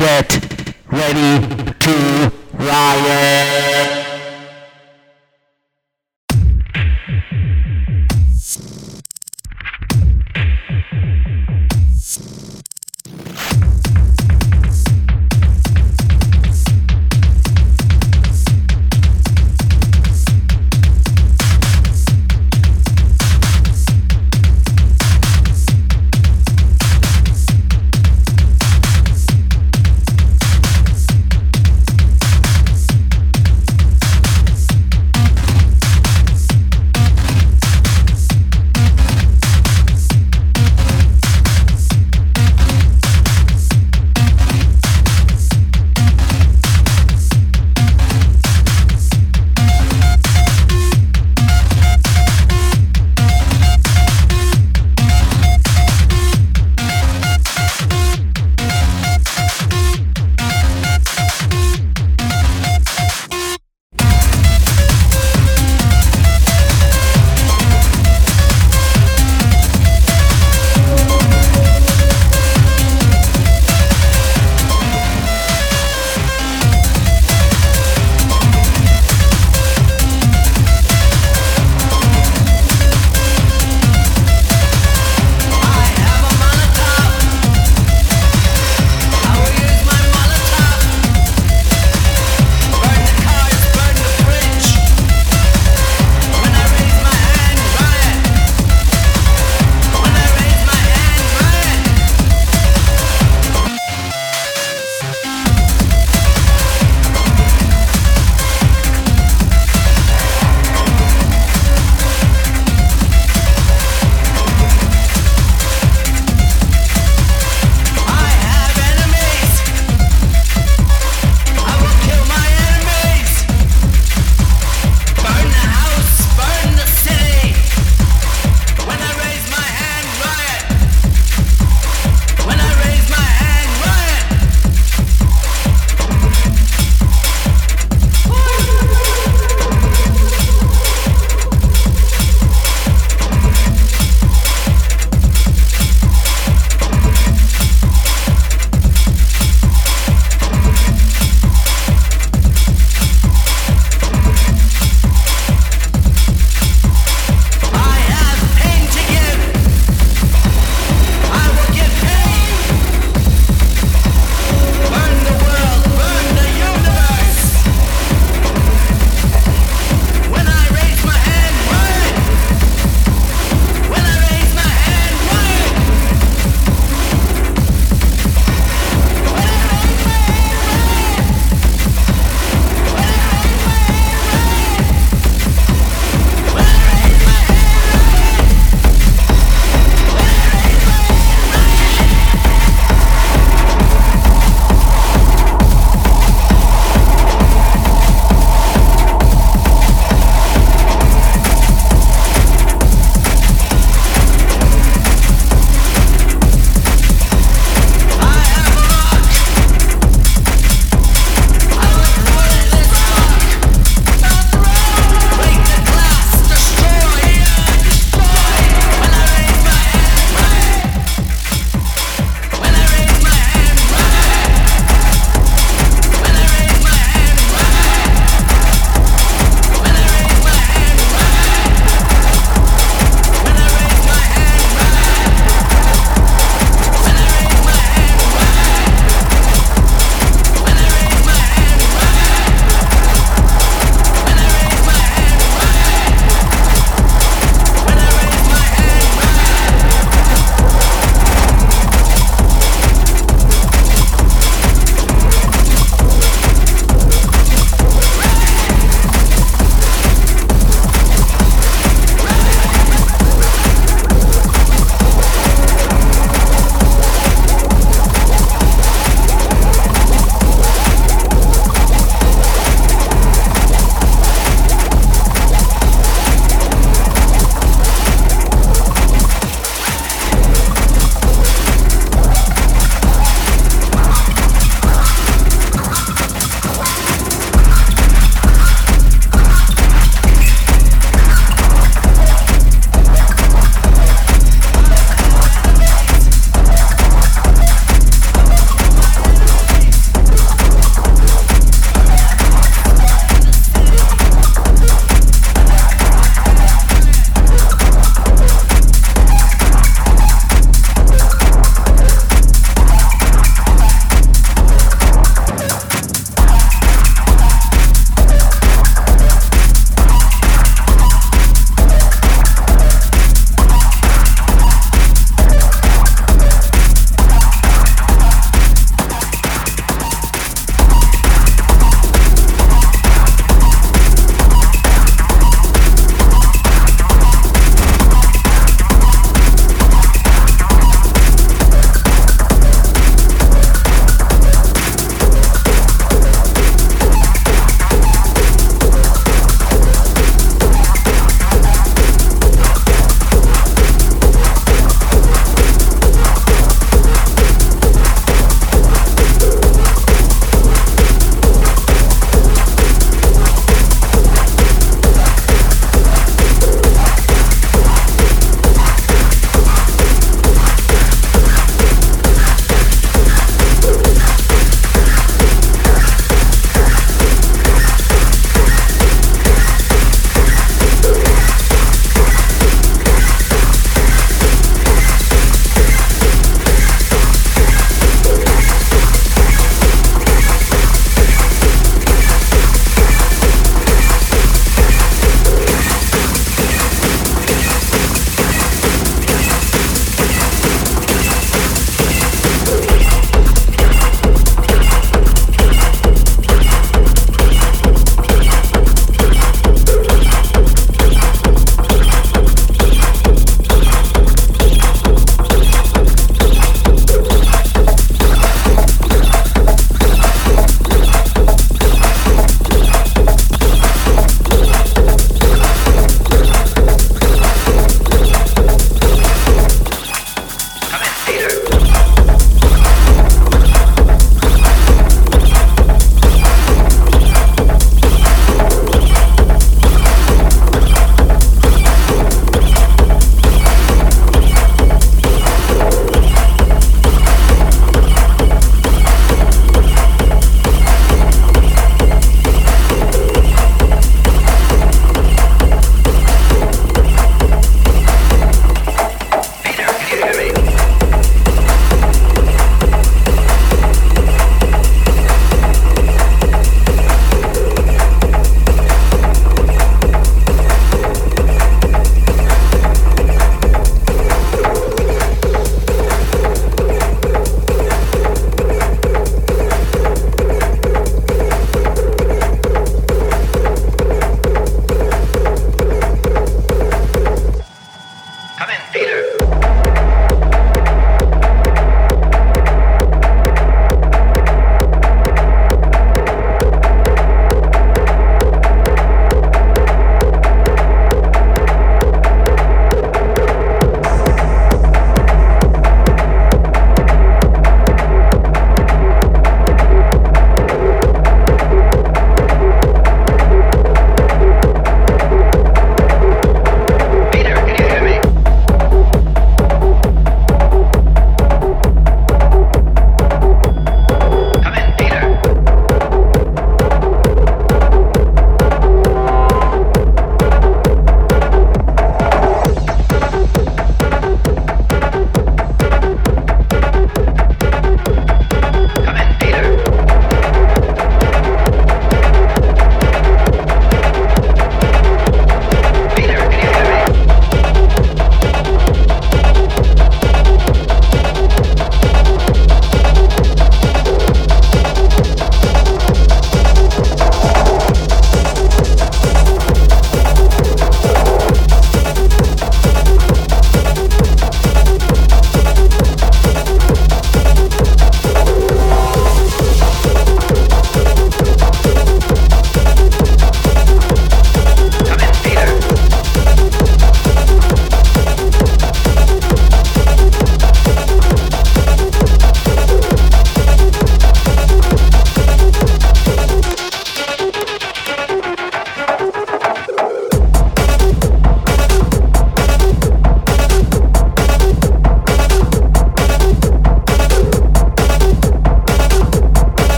Get ready to riot.